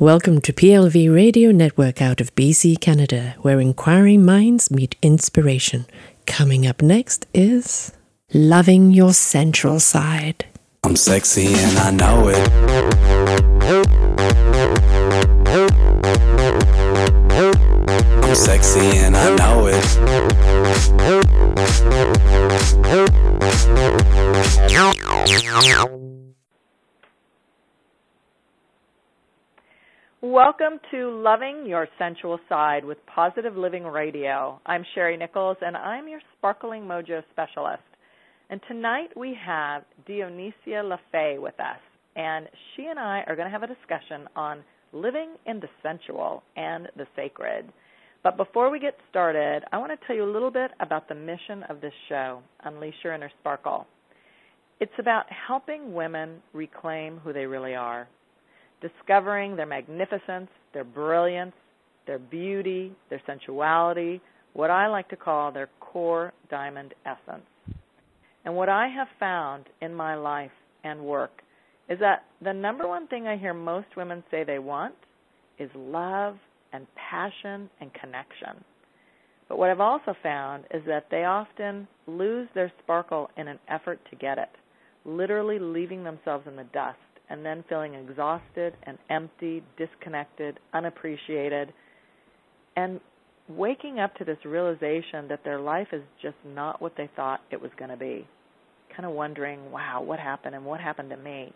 Welcome to PLV Radio Network out of BC, Canada, where inquiring minds meet inspiration. Coming up next is Loving Your Sensual Side. I'm sexy and I know it. I'm sexy and I know it. Welcome to Loving Your Sensual Side with Positive Living Radio. I'm Sherry Nichols and I'm your Sparkling Mojo Specialist. And tonight we have Deonesea La Fey with us. And she and I are going to have a discussion on living in the sensual and the sacred. But before we get started, I want to tell you a little bit about the mission of this show, Unleash Your Inner Sparkle. It's about helping women reclaim who they really are discovering their magnificence, their brilliance, their beauty, their sensuality, what I like to call their core diamond essence. And what I have found in my life and work is that the number one thing I hear most women say they want is love and passion and connection. But what I've also found is that they often lose their sparkle in an effort to get it, literally leaving themselves in the dust and then feeling exhausted and empty, disconnected, unappreciated, and waking up to this realization that their life is just not what they thought it was going to be. Kind of wondering, wow, what happened and what happened to me?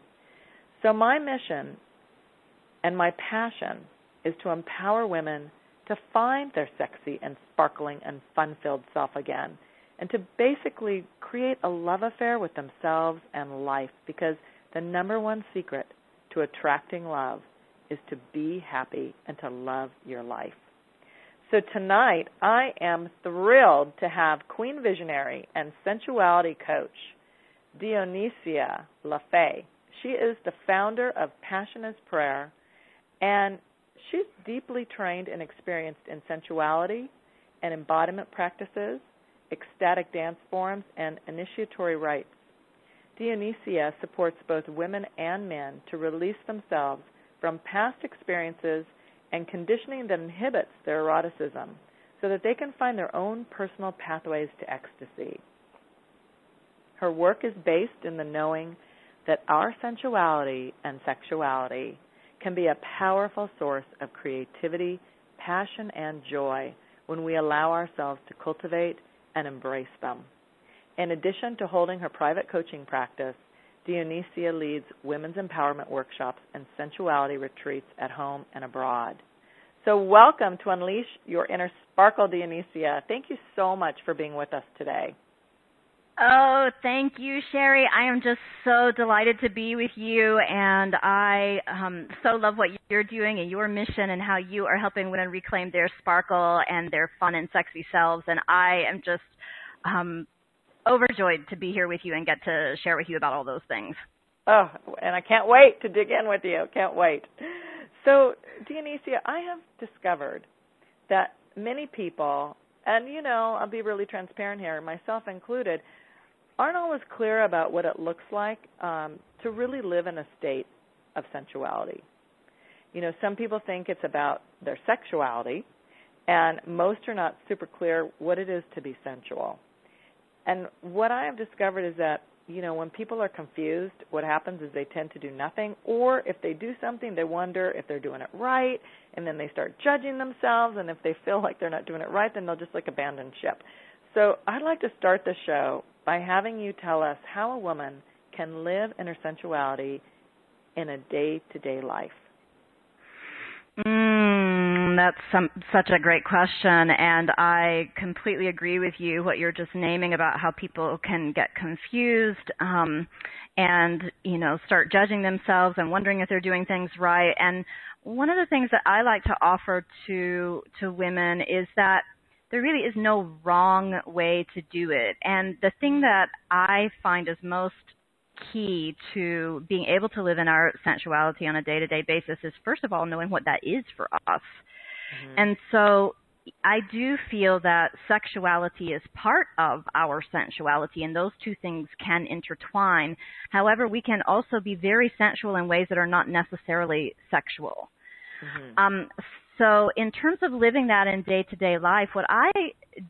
So, my mission and my passion is to empower women to find their sexy and sparkling and fun filled self again and to basically create a love affair with themselves and life because the number one secret to attracting love is to be happy and to love your life. So tonight, I am thrilled to have Queen Visionary and Sensuality Coach, Dionysia LaFay. She is the founder of Passion as Prayer, and she's deeply trained and experienced in sensuality and embodiment practices, ecstatic dance forms, and initiatory rites. Deonesea supports both women and men to release themselves from past experiences and conditioning that inhibits their eroticism so that they can find their own personal pathways to ecstasy. Her work is based in the knowing that our sensuality and sexuality can be a powerful source of creativity, passion, and joy when we allow ourselves to cultivate and embrace them. In addition to holding her private coaching practice, Deonesea leads women's empowerment workshops and sensuality retreats at home and abroad. So, welcome to Unleash Your Inner Sparkle, Deonesea. Thank you so much for being with us today. Oh, thank you, Sherry. I am just so delighted to be with you, and I um, so love what you're doing and your mission and how you are helping women reclaim their sparkle and their fun and sexy selves. And I am just um, overjoyed to be here with you and get to share with you about all those things. Oh, and I can't wait to dig in with you. Can't wait. So, Deonesea, I have discovered that many people, and you know, I'll be really transparent here, myself included, aren't always clear about what it looks like um, to really live in a state of sensuality. You know, some people think it's about their sexuality, and most are not super clear what it is to be sensual. And what I have discovered is that, you know, when people are confused, what happens is they tend to do nothing, or if they do something, they wonder if they're doing it right, and then they start judging themselves, and if they feel like they're not doing it right, then they'll just like abandon ship. So I'd like to start the show by having you tell us how a woman can live in her sensuality in a day to day life. Mm, that's some, such a great question, and I completely agree with you. What you're just naming about how people can get confused um, and you know start judging themselves and wondering if they're doing things right. And one of the things that I like to offer to to women is that there really is no wrong way to do it. And the thing that I find is most key to being able to live in our sensuality on a day to day basis is first of all knowing what that is for us. Mm-hmm. And so I do feel that sexuality is part of our sensuality, and those two things can intertwine. However, we can also be very sensual in ways that are not necessarily sexual. Mm-hmm. Um, so in terms of living that in day to day life, what I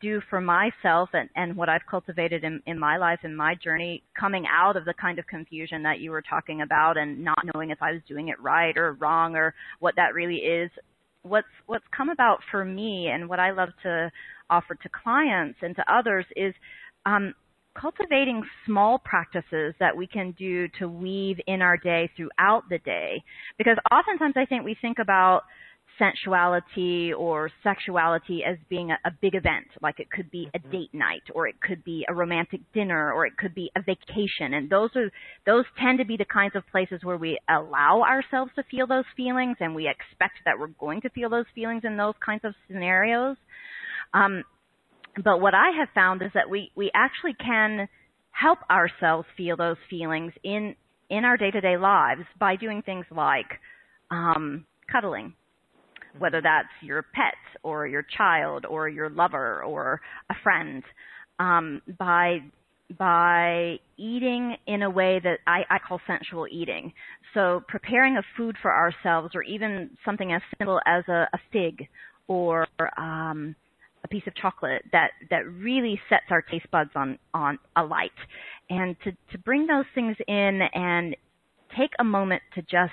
do for myself and, and what I've cultivated in, in my life and my journey coming out of the kind of confusion that you were talking about and not knowing if I was doing it right or wrong or what that really is, what's what's come about for me and what I love to offer to clients and to others is um, cultivating small practices that we can do to weave in our day throughout the day. Because oftentimes I think we think about sensuality or sexuality as being a, a, big event, like it could be a mm-hmm. date night, or it could be a romantic dinner, or it could be a vacation. And those are those tend to be the kinds of places where we allow ourselves to feel those feelings, and we expect that we're going to feel those feelings in those kinds of scenarios. Um, but what I have found is that we we actually can help ourselves feel those feelings in in our day to day lives by doing things like um, cuddling whether that's your pet or your child or your lover or a friend, um, by by eating in a way that I, I call sensual eating. So preparing a food for ourselves, or even something as simple as a, a fig or um, a piece of chocolate that that really sets our taste buds on on a light, and to to bring those things in and take a moment to just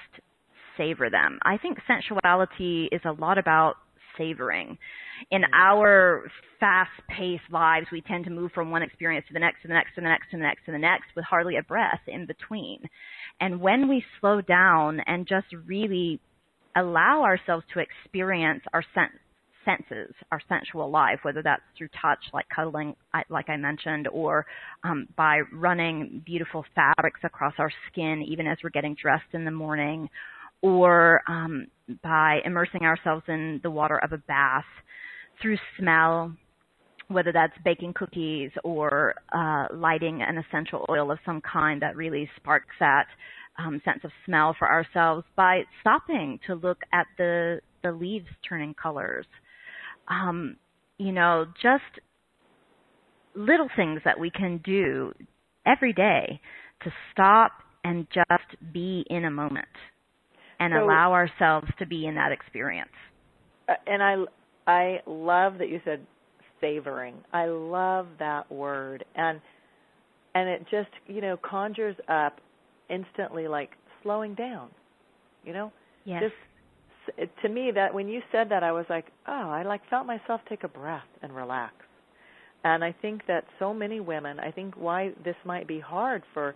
savor them. I think sensuality is a lot about savoring. In mm-hmm. our fast-paced lives, we tend to move from one experience to the next, to the next, to the next, to the next, to the next, with hardly a breath in between. And when we slow down and just really allow ourselves to experience our sen- senses, our sensual life, whether that's through touch, like cuddling, like I mentioned, or um, by running beautiful fabrics across our skin, even as we're getting dressed in the morning, or um, by immersing ourselves in the water of a bath through smell, whether that's baking cookies or uh, lighting an essential oil of some kind that really sparks that um, sense of smell for ourselves by stopping to look at the the leaves turning colors. Um, you know, just little things that we can do every day to stop and just be in a moment and so, allow ourselves to be in that experience. Uh, and I I love that you said savoring. I love that word and and it just, you know, conjures up instantly like slowing down. You know? Yes. Just to me that when you said that I was like, "Oh, I like felt myself take a breath and relax." And I think that so many women, I think why this might be hard for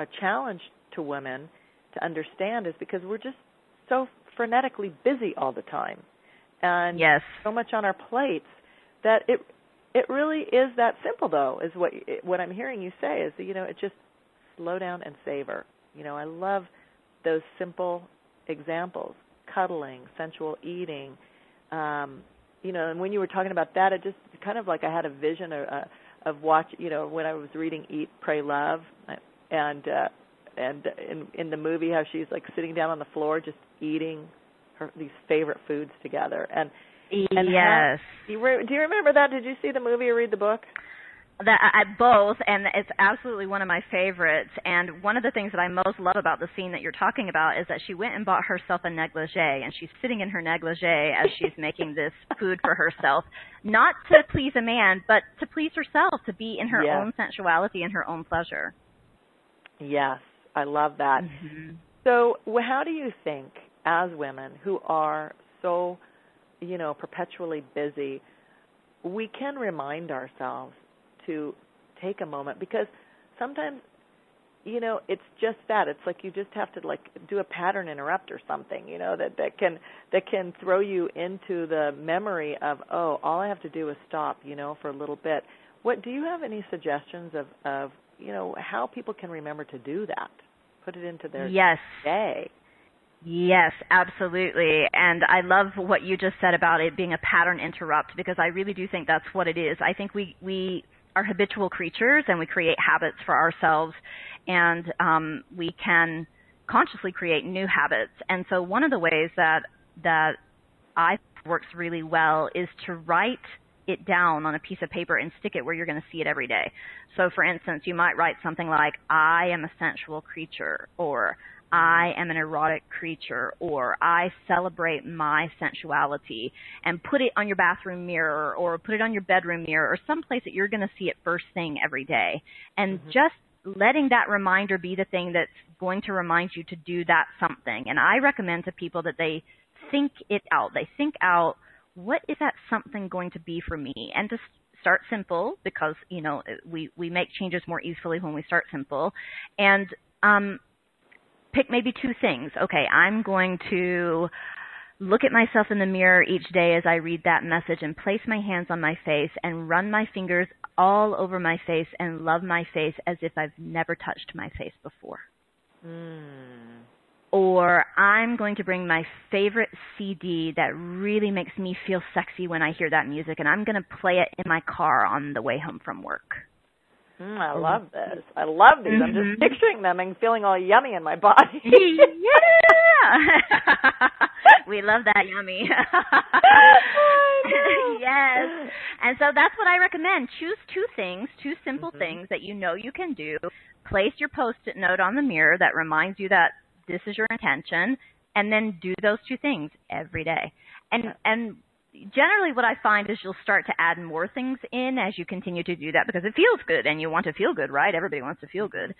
a challenge to women to understand is because we're just so frenetically busy all the time and yes. so much on our plates that it it really is that simple though is what what I'm hearing you say is that, you know it just slow down and savor you know I love those simple examples cuddling sensual eating um you know and when you were talking about that it just kind of like I had a vision of, uh, of watch you know when I was reading Eat Pray Love and uh and in in the movie how she's like sitting down on the floor just eating her these favorite foods together. And and yes. How, do you, re, do you remember that? Did you see the movie or read the book? That I, both and it's absolutely one of my favorites. And one of the things that I most love about the scene that you're talking about is that she went and bought herself a negligee and she's sitting in her negligee as she's making this food for herself not to please a man but to please herself to be in her own sensuality and her own pleasure. Yes I love that. Mm-hmm. So, how do you think, as women who are so, you know, perpetually busy, we can remind ourselves to take a moment because sometimes you know it's just that it's like you just have to like do a pattern interrupt or something you know that that can that can throw you into the memory of oh all i have to do is stop you know for a little bit what do you have any suggestions of of you know how people can remember to do that put it into their yes. day. Yes, absolutely. And I love what you just said about it being a pattern interrupt because I really do think that's what it is. I think we we are habitual creatures and we create habits for ourselves and um, we can consciously create new habits. And so one of the ways that that I works really well is to write it down on a piece of paper and stick it where you're going to see it every day. So, for instance, you might write something like, I am a sensual creature, or I am an erotic creature or I celebrate my sensuality and put it on your bathroom mirror or put it on your bedroom mirror or someplace that you're going to see it first thing every day. And mm-hmm. just letting that reminder be the thing that's going to remind you to do that something. And I recommend to people that they think it out. They think out what is that something going to be for me and to start simple because you know we we make changes more easily when we start simple and um pick maybe two things. Okay, I'm going to look at myself in the mirror each day as I read that message and place my hands on my face and run my fingers all over my face and love my face as if I've never touched my face before. Mm. Or I'm going to bring my favorite CD that really makes me feel sexy when I hear that music and I'm going to play it in my car on the way home from work. Mm, I love this. I love these. Mm-hmm. I'm just mm-hmm. picturing them and feeling all yummy in my body. yeah. we love that yummy. yes. And so that's what I recommend. Choose two things, two simple mm-hmm. things that you know you can do. Place your post-it note on the mirror that reminds you that this is your intention and then do those two things every day. And and generally what I find is you'll start to add more things in as you continue to do that because it feels good and you want to feel good, right? Everybody wants to feel good.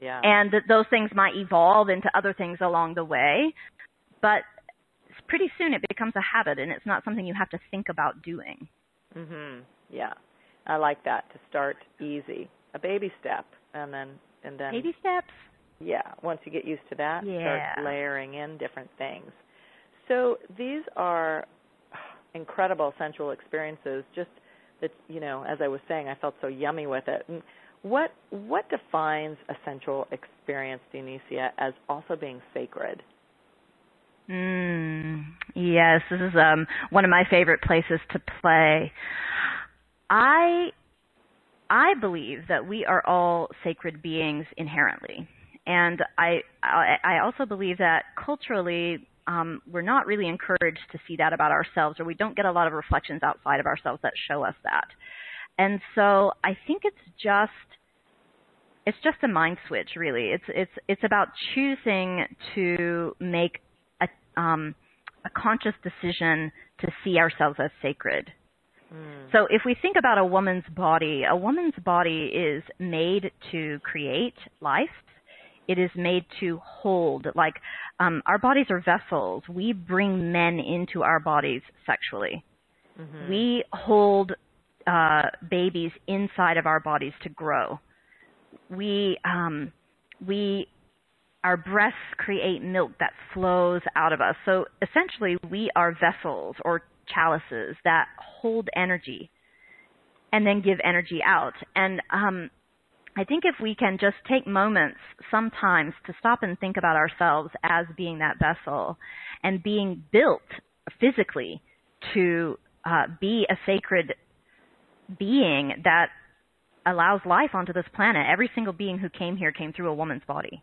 Yeah. And th- those things might evolve into other things along the way, but pretty soon it becomes a habit and it's not something you have to think about doing. Mhm. Yeah. I like that to start easy. A baby step and then and then Baby steps? Yeah, once you get used to that, yeah. start layering in different things. So these are incredible sensual experiences. Just that you know, as I was saying, I felt so yummy with it. And what what defines a sensual experience, Deonesea, as also being sacred? Mm, yes, this is um, one of my favorite places to play. I I believe that we are all sacred beings inherently, and I I, also believe that culturally um, we're not really encouraged to see that about ourselves, or we don't get a lot of reflections outside of ourselves that show us that. And so I think it's just it's just a mind switch, really. It's it's it's about choosing to make a um, a conscious decision to see ourselves as sacred. Mm. So if we think about a woman's body, a woman's body is made to create life it is made to hold. Like um, our bodies are vessels. We bring men into our bodies sexually. Mm-hmm. We hold uh, babies inside of our bodies to grow. We um, we our breasts create milk that flows out of us. So essentially, we are vessels or chalices that hold energy and then give energy out. And um, I think if we can just take moments sometimes to stop and think about ourselves as being that vessel and being built physically to uh, be a sacred being that allows life onto this planet. Every single being who came here came through a woman's body.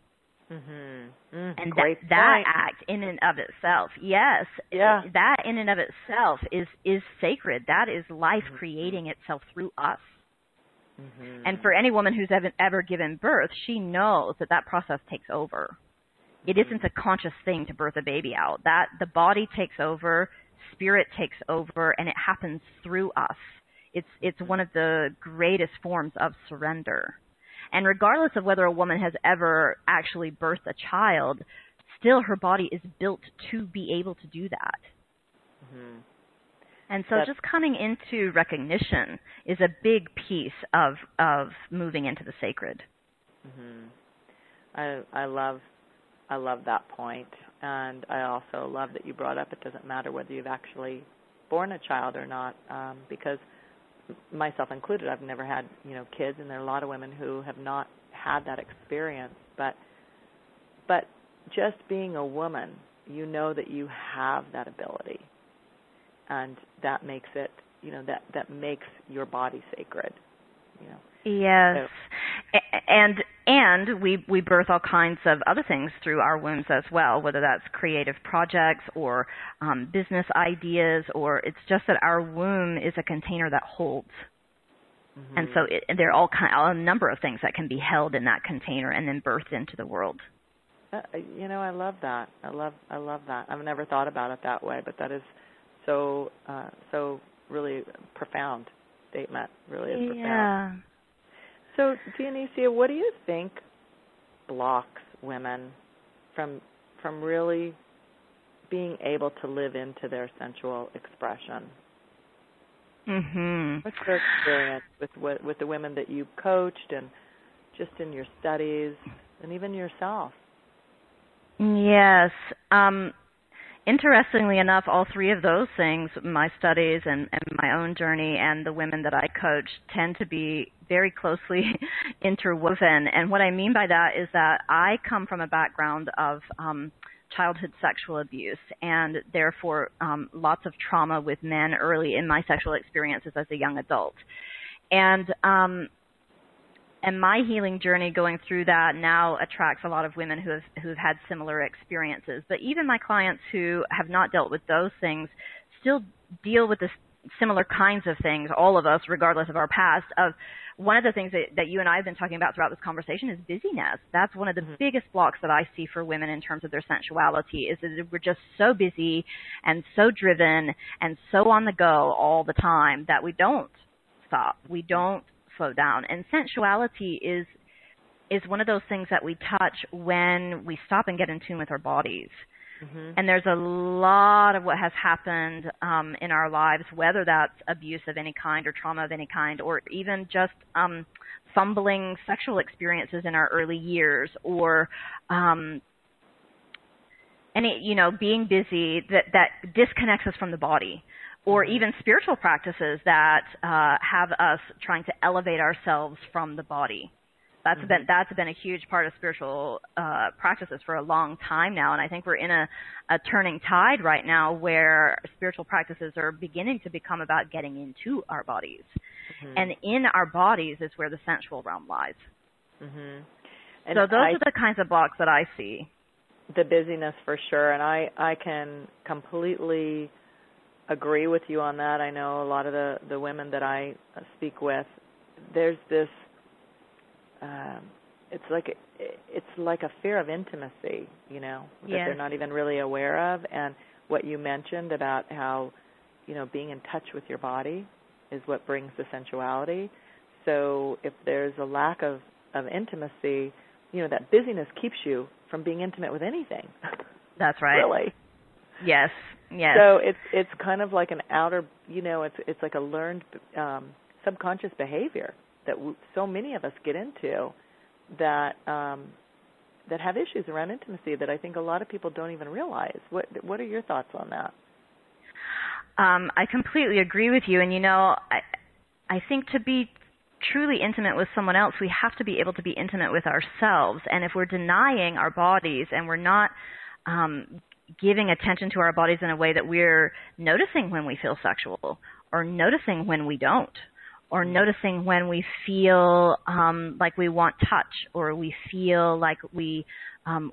Mm-hmm. Mm, and that, that act in and of itself, yes, yeah. that in and of itself is is sacred. That is life mm-hmm. creating itself through us. Mm-hmm. And for any woman who's ever, ever given birth, she knows that that process takes over. It isn't a conscious thing to birth a baby out. That the body takes over, spirit takes over, and it happens through us. It's it's one of the greatest forms of surrender. And regardless of whether a woman has ever actually birthed a child, still her body is built to be able to do that. Mm-hmm. And so just coming into recognition is a big piece of of moving into the sacred. Mm-hmm. I I love I love that point, and I also love that you brought up it doesn't matter whether you've actually born a child or not, um, because myself included, I've never had you know kids, and there are a lot of women who have not had that experience. But but just being a woman, you know that you have that ability and that makes it you know that that makes your body sacred you know yes so. and and we we birth all kinds of other things through our wombs as well whether that's creative projects or um, business ideas or it's just that our womb is a container that holds mm-hmm. and so it, there are all kind a number of things that can be held in that container and then birthed into the world Uh, you know, I love that. I love I love that. I've never thought about it that way, but that is so uh, so really profound statement. Really is profound. Yeah. So, Deonesea, what do you think blocks women from from really being able to live into their sensual expression? Mm-hmm. What's your experience with with the women that you've coached and just in your studies and even yourself? Yes. Um, interestingly enough, all three of those things, my studies and, and my own journey and the women that I coach, tend to be very closely interwoven. And what I mean by that is that I come from a background of um, childhood sexual abuse and therefore um, lots of trauma with men early in my sexual experiences as a young adult. And um, and my healing journey going through that now attracts a lot of women who have who've had similar experiences. But even my clients who have not dealt with those things still deal with the similar kinds of things. All of us, regardless of our past, of one of the things that, that you and I have been talking about throughout this conversation is busyness. That's one of the mm-hmm. biggest blocks that I see for women in terms of their sensuality is that we're just so busy and so driven and so on the go all the time that we don't stop. We don't slow down. And sensuality is is one of those things that we touch when we stop and get in tune with our bodies. Mm-hmm. And there's a lot of what has happened um, in our lives, whether that's abuse of any kind or trauma of any kind, or even just um, fumbling sexual experiences in our early years, or um, any you know being busy that that disconnects us from the body or even spiritual practices that uh, have us trying to elevate ourselves from the body. That's mm-hmm. been that's been a huge part of spiritual uh, practices for a long time now, and I think we're in a, a turning tide right now where spiritual practices are beginning to become about getting into our bodies, mm-hmm. and in our bodies is where the sensual realm lies. Mm-hmm. so those I, are the kinds of blocks that I see. The busyness for sure, and I I can completely agree with you on that. I know a lot of the the women that I speak with. There's this. Um, it's like a, it's like a fear of intimacy, you know, that yes. they're not even really aware of. And what you mentioned about how, you know, being in touch with your body is what brings the sensuality. So if there's a lack of of intimacy, you know, that busyness keeps you from being intimate with anything. That's right. really. Yes. Yes. So it's it's kind of like an outer, you know, it's it's like a learned um, subconscious behavior that w- so many of us get into that um, that have issues around intimacy that I think a lot of people don't even realize. What what are your thoughts on that? Um, I completely agree with you, and you know, I I think to be truly intimate with someone else, we have to be able to be intimate with ourselves. And if we're denying our bodies and we're not um, giving attention to our bodies in a way that we're noticing when we feel sexual or noticing when we don't or mm-hmm. noticing when we feel um like we want touch or we feel like we um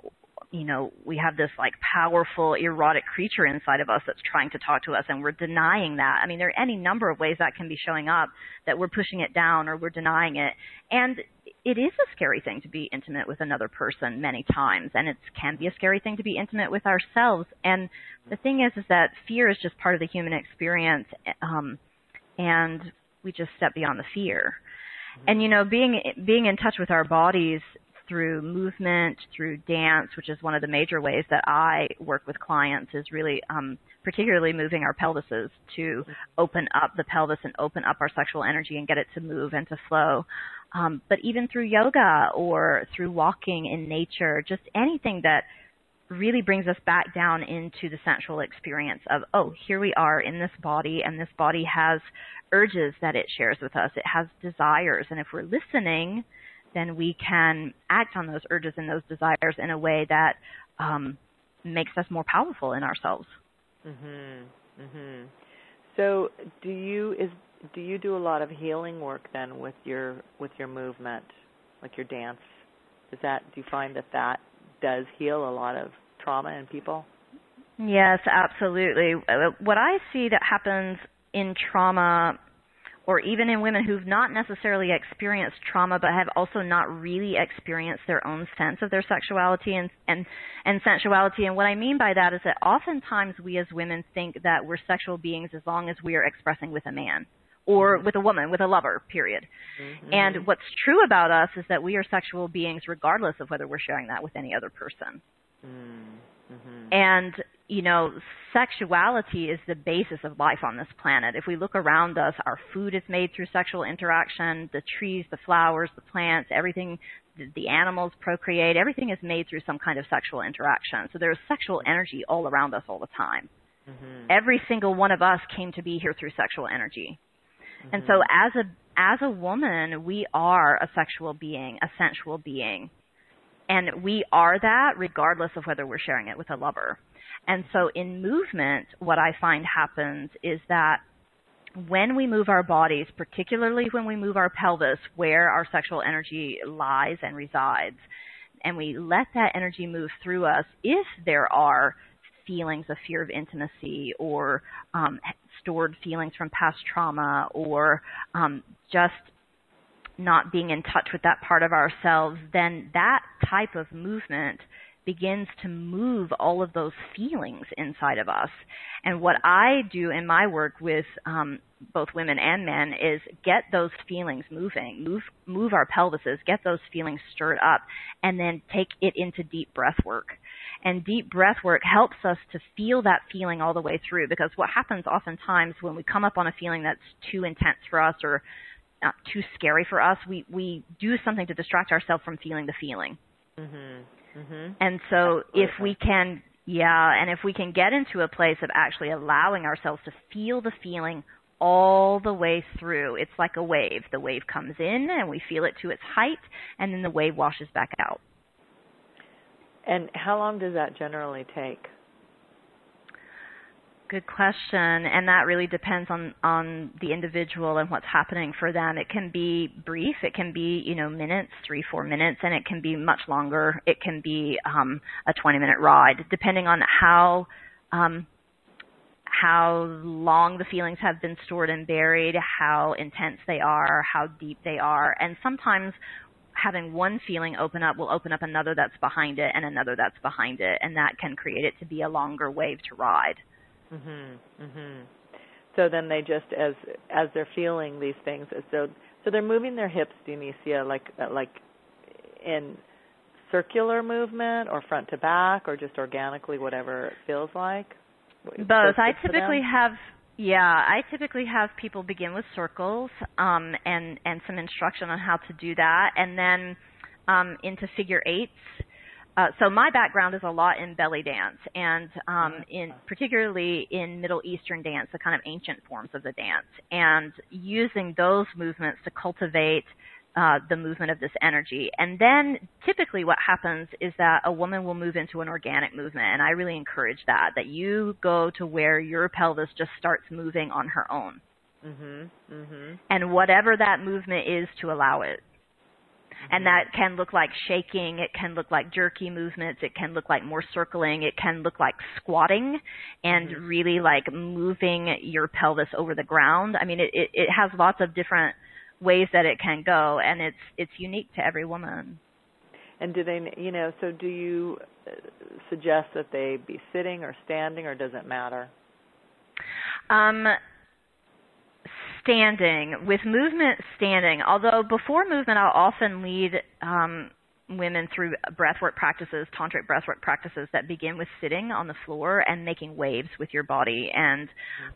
you know we have this like powerful erotic creature inside of us that's trying to talk to us and we're denying that i mean there are any number of ways that can be showing up that we're pushing it down or we're denying it and it is a scary thing to be intimate with another person many times and it can be a scary thing to be intimate with ourselves. And the thing is is that fear is just part of the human experience um and we just step beyond the fear. And you know being being in touch with our bodies through movement, through dance, which is one of the major ways that I work with clients is really um, particularly moving our pelvises to open up the pelvis and open up our sexual energy and get it to move and to flow. Um, but even through yoga or through walking in nature, just anything that really brings us back down into the sensual experience of, oh, here we are in this body, and this body has urges that it shares with us. It has desires. And if we're listening, then we can act on those urges and those desires in a way that um, makes us more powerful in ourselves. Mhm. Mhm. So, do you is do you do a lot of healing work then with your with your movement, like your dance? Does that do you find that that does heal a lot of trauma in people? Yes, absolutely. What I see that happens in trauma or even in women who've not necessarily experienced trauma but have also not really experienced their own sense of their sexuality and and and sensuality and what I mean by that is that oftentimes we as women think that we're sexual beings as long as we are expressing with a man or with a woman with a lover period mm-hmm. and what's true about us is that we are sexual beings regardless of whether we're sharing that with any other person mm-hmm. and you know, sexuality is the basis of life on this planet. If we look around us, our food is made through sexual interaction. The trees, the flowers, the plants, everything, the, animals procreate. Everything is made through some kind of sexual interaction. So there's sexual energy all around us all the time. Mm-hmm. Every single one of us came to be here through sexual energy. Mm-hmm. And so as a as a woman, we are a sexual being, a sensual being. And we are that regardless of whether we're sharing it with a lover. And so in movement, what I find happens is that when we move our bodies, particularly when we move our pelvis where our sexual energy lies and resides, and we let that energy move through us, if there are feelings of fear of intimacy or um, stored feelings from past trauma or um, just not being in touch with that part of ourselves, then that type of movement begins to move all of those feelings inside of us. And what I do in my work with um, both women and men is get those feelings moving, move move our pelvises, get those feelings stirred up, and then take it into deep breath work. And deep breath work helps us to feel that feeling all the way through because what happens oftentimes when we come up on a feeling that's too intense for us or uh, too scary for us, we we do something to distract ourselves from feeling the feeling. Mm-hmm. Mm-hmm. And so if we can, yeah, and if we can get into a place of actually allowing ourselves to feel the feeling all the way through, it's like a wave. The wave comes in and we feel it to its height, and then the wave washes back out. And how long does that generally take? Good question, and that really depends on on the individual and what's happening for them. It can be brief, it can be you know minutes, three four minutes, and it can be much longer. It can be um, a 20 minute ride, depending on how um, how long the feelings have been stored and buried, how intense they are, how deep they are, and sometimes having one feeling open up will open up another that's behind it and another that's behind it, and that can create it to be a longer wave to ride. Mhm. Mhm. So then they just as as they're feeling these things, so so they're moving their hips, Deonesea, like uh, like in circular movement or front to back or just organically, whatever it feels like. Both. I typically have yeah, I typically have people begin with circles um, and and some instruction on how to do that, and then um, into figure eights. Uh, so my background is a lot in belly dance and um, in particularly in Middle Eastern dance, the kind of ancient forms of the dance, and using those movements to cultivate uh, the movement of this energy. And then typically what happens is that a woman will move into an organic movement, and I really encourage that that you go to where your pelvis just starts moving on her own. Mhm. Mhm. And whatever that movement is to allow it and that can look like shaking, it can look like jerky movements, it can look like more circling, it can look like squatting and mm-hmm. really like moving your pelvis over the ground. I mean, it, it, it has lots of different ways that it can go, and it's it's unique to every woman. And do they, you know, so do you uh, suggest that they be sitting or standing, or does it matter? Um, standing with movement standing although before movement i'll often lead um, women through breathwork practices tantric breathwork practices that begin with sitting on the floor and making waves with your body and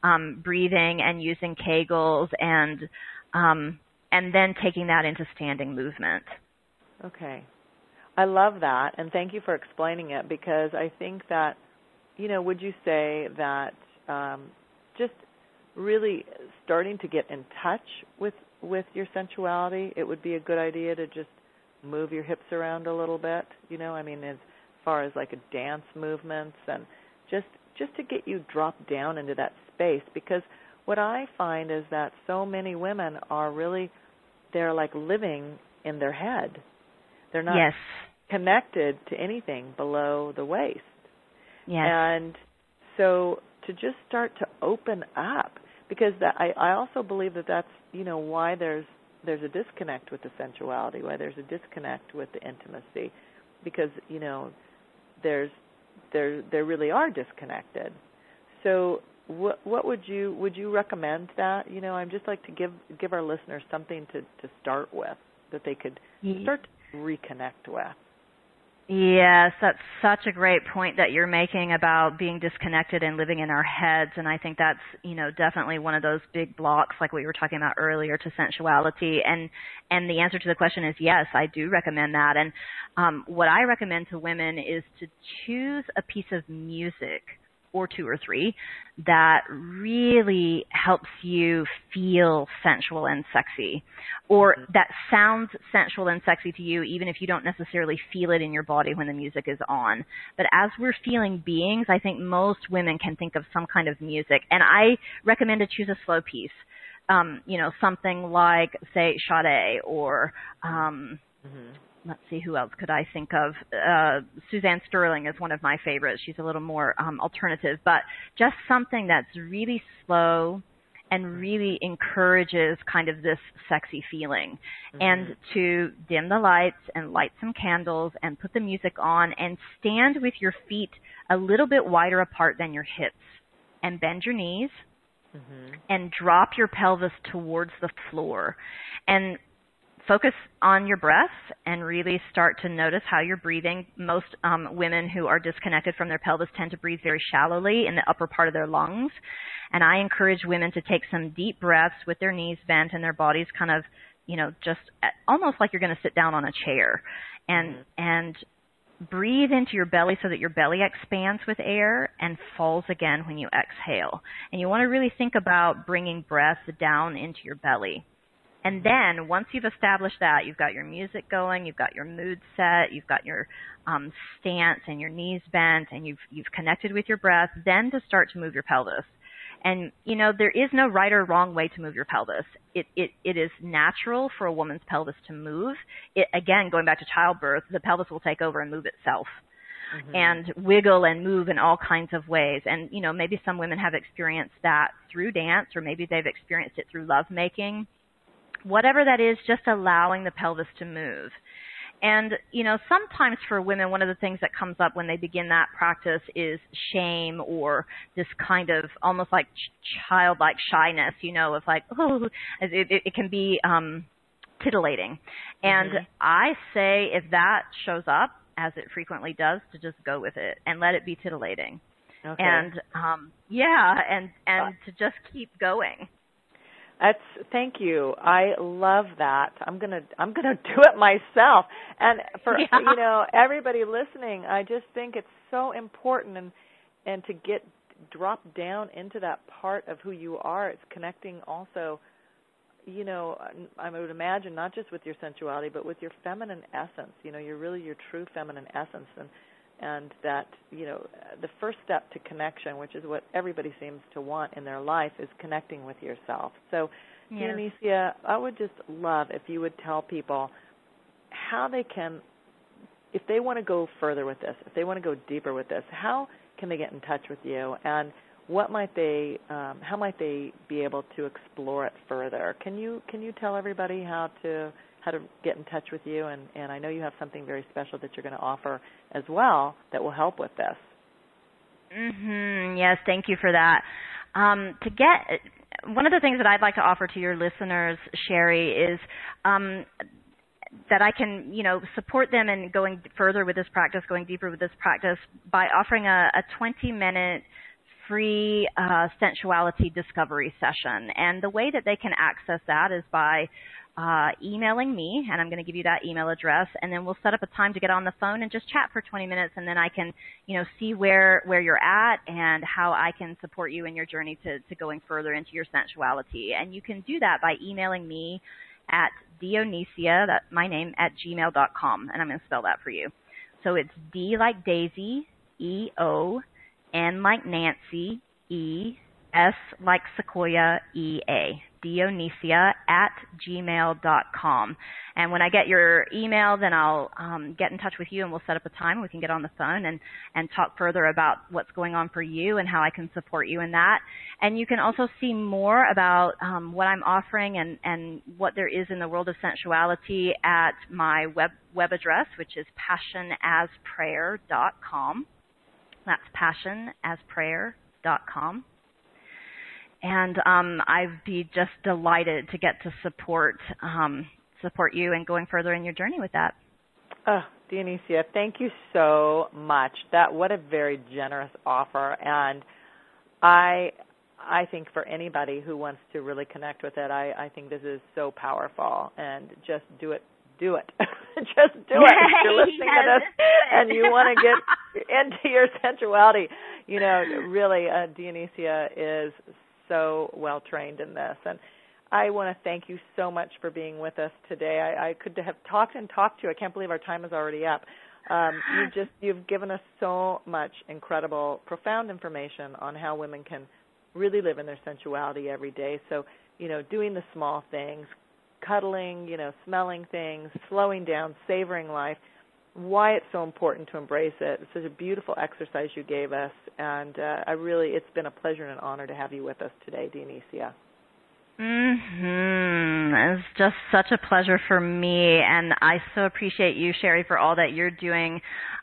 um, breathing and using kegels and um, and then taking that into standing movement okay i love that and thank you for explaining it because i think that you know would you say that um, just really starting to get in touch with with your sensuality, it would be a good idea to just move your hips around a little bit. You know, I mean, as far as like a dance movements and just just to get you dropped down into that space because what I find is that so many women are really they're like living in their head. They're not yes. connected to anything below the waist. Yes. And so to just start to open up because that I I also believe that that's you know why there's there's a disconnect with the sensuality, why there's a disconnect with the intimacy, because you know there's there there really are disconnected. So what what would you would you recommend that? You know, I'm just like to give give our listeners something to to start with that they could start to reconnect with. Yes, that's such a great point that you're making about being disconnected and living in our heads. And I think that's, you know, definitely one of those big blocks like we were talking about earlier to sensuality. And, and the answer to the question is yes, I do recommend that. And, um, what I recommend to women is to choose a piece of music or two or three that really helps you feel sensual and sexy. Or mm-hmm. that sounds sensual and sexy to you even if you don't necessarily feel it in your body when the music is on. But as we're feeling beings i think most women can think of some kind of music. And i recommend to choose a slow piece. Um you know something like say Sade or um mm-hmm let's see who else could I think of. Uh, Suzanne Sterling is one of my favorites. She's a little more um, alternative, but just something that's really slow and really encourages kind of this sexy feeling. Mm-hmm. And to dim the lights and light some candles and put the music on and stand with your feet a little bit wider apart than your hips and bend your knees. Mm-hmm. And drop your pelvis towards the floor. And focus on your breath and really start to notice how you're breathing. Most um, women who are disconnected from their pelvis tend to breathe very shallowly in the upper part of their lungs. And I encourage women to take some deep breaths with their knees bent and their bodies kind of, you know, just almost like you're going to sit down on a chair. And, and breathe into your belly so that your belly expands with air and falls again when you exhale. And you want to really think about bringing breath down into your belly. And then once you've established that, you've got your music going, you've got your mood set, you've got your um, stance and your knees bent, and you've you've connected with your breath. Then to start to move your pelvis. And you know there is no right or wrong way to move your pelvis. It it it is natural for a woman's pelvis to move. It again going back to childbirth, the pelvis will take over and move itself. Mm-hmm. and wiggle and move in all kinds of ways. And you know, maybe some women have experienced that through dance, or maybe they've experienced it through lovemaking whatever that is, just allowing the pelvis to move. And, you know, sometimes for women, one of the things that comes up when they begin that practice is shame or this kind of almost like ch- childlike shyness, you know, of like, oh, it, it, it can be um, titillating. And mm-hmm. I say if that shows up, as it frequently does, to just go with it and let it be titillating. Okay. And um yeah, and and to just keep going. That's thank you. I love that. I'm gonna I'm gonna do it myself. And for yeah. you know everybody listening, I just think it's so important and and to get drop down into that part of who you are. It's connecting also, you know, I would imagine not just with your sensuality, but with your feminine essence. You know, you're really your true feminine essence and and that you know the first step to connection which is what everybody seems to want in their life is connecting with yourself. So yes. Deonesea I would just love if you would tell people how they can if they want to go further with this if they want to go deeper with this how can they get in touch with you? And what might they um, how might they be able to explore it further? Can you can you tell everybody how to how to get in touch with you, and, and I know you have something very special that you're going to offer as well that will help with this. Mhm. Yes, thank you for that. Um, to get one of the things that I'd like to offer to your listeners, Sherry, is um, that I can, you know, support them in going further with this practice, going deeper with this practice by offering a, a 20 minute free uh, sensuality discovery session. And the way that they can access that is by uh, emailing me, and I'm going to give you that email address, and then we'll set up a time to get on the phone and just chat for 20 minutes, and then I can, you know, see where where you're at and how I can support you in your journey to to going further into your sensuality. And you can do that by emailing me at Deonesea, that's my name, at gmail.com, and I'm going to spell that for you. So it's D like Daisy, E O, N like Nancy, E S like Sequoia, E A. Deonesea at gmail.com. And when I get your email, then I'll um, get in touch with you and we'll set up a time. We can get on the phone and, and talk further about what's going on for you and how I can support you in that. And you can also see more about um, what I'm offering and, and what there is in the world of sensuality at my web, web address, which is passionasprayer.com. That's passionasprayer.com and um, I'd be just delighted to get to support um, support you and going further in your journey with that. Oh, Deonesea, thank you so much. That what a very generous offer, and I I think for anybody who wants to really connect with it, I I think this is so powerful, and just do it. Do it. just do it. If you're listening yes. to this and you want to get into your sensuality, you know, really, uh, Deonesea is so well trained in this. And I want to thank you so much for being with us today. I, I could have talked and talked to you. I can't believe our time is already up. Um, you just you've given us so much incredible, profound information on how women can really live in their sensuality every day. So you know, doing the small things, cuddling, you know, smelling things, slowing down, savoring life why it's so important to embrace it. It's such a beautiful exercise you gave us, and uh, I really, it's been a pleasure and an honor to have you with us today, Deonesea. Mhm. It's just such a pleasure for me, and I so appreciate you, Sherry, for all that you're doing,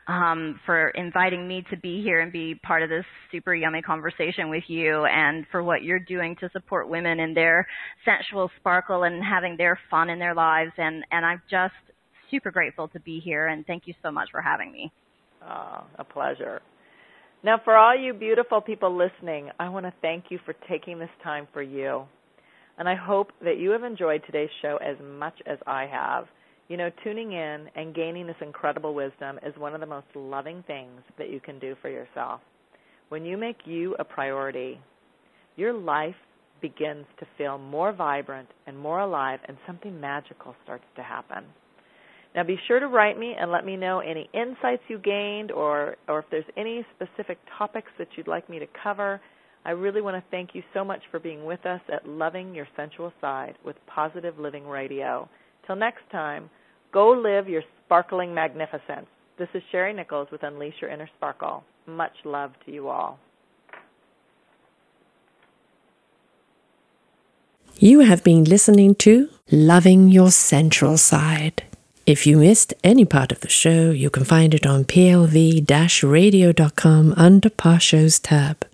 um, for inviting me to be here and be part of this super yummy conversation with you, and for what you're doing to support women in their sensual sparkle and having their fun in their lives. And and I've just super grateful to be here, and thank you so much for having me. Oh, a pleasure. Now, for all you beautiful people listening, I want to thank you for taking this time for you. And I hope that you have enjoyed today's show as much as I have. You know, tuning in and gaining this incredible wisdom is one of the most loving things that you can do for yourself. When you make you a priority, your life begins to feel more vibrant and more alive, and something magical starts to happen. Now be sure to write me and let me know any insights you gained or, or if there's any specific topics that you'd like me to cover. I really want to thank you so much for being with us at Loving Your Sensual Side with Positive Living Radio. Till next time, go live your sparkling magnificence. This is Sherry Nichols with Unleash Your Inner Sparkle. Much love to you all. You have been listening to Loving Your Sensual Side. If you missed any part of the show, you can find it on plv-radio.com under Past Shows tab.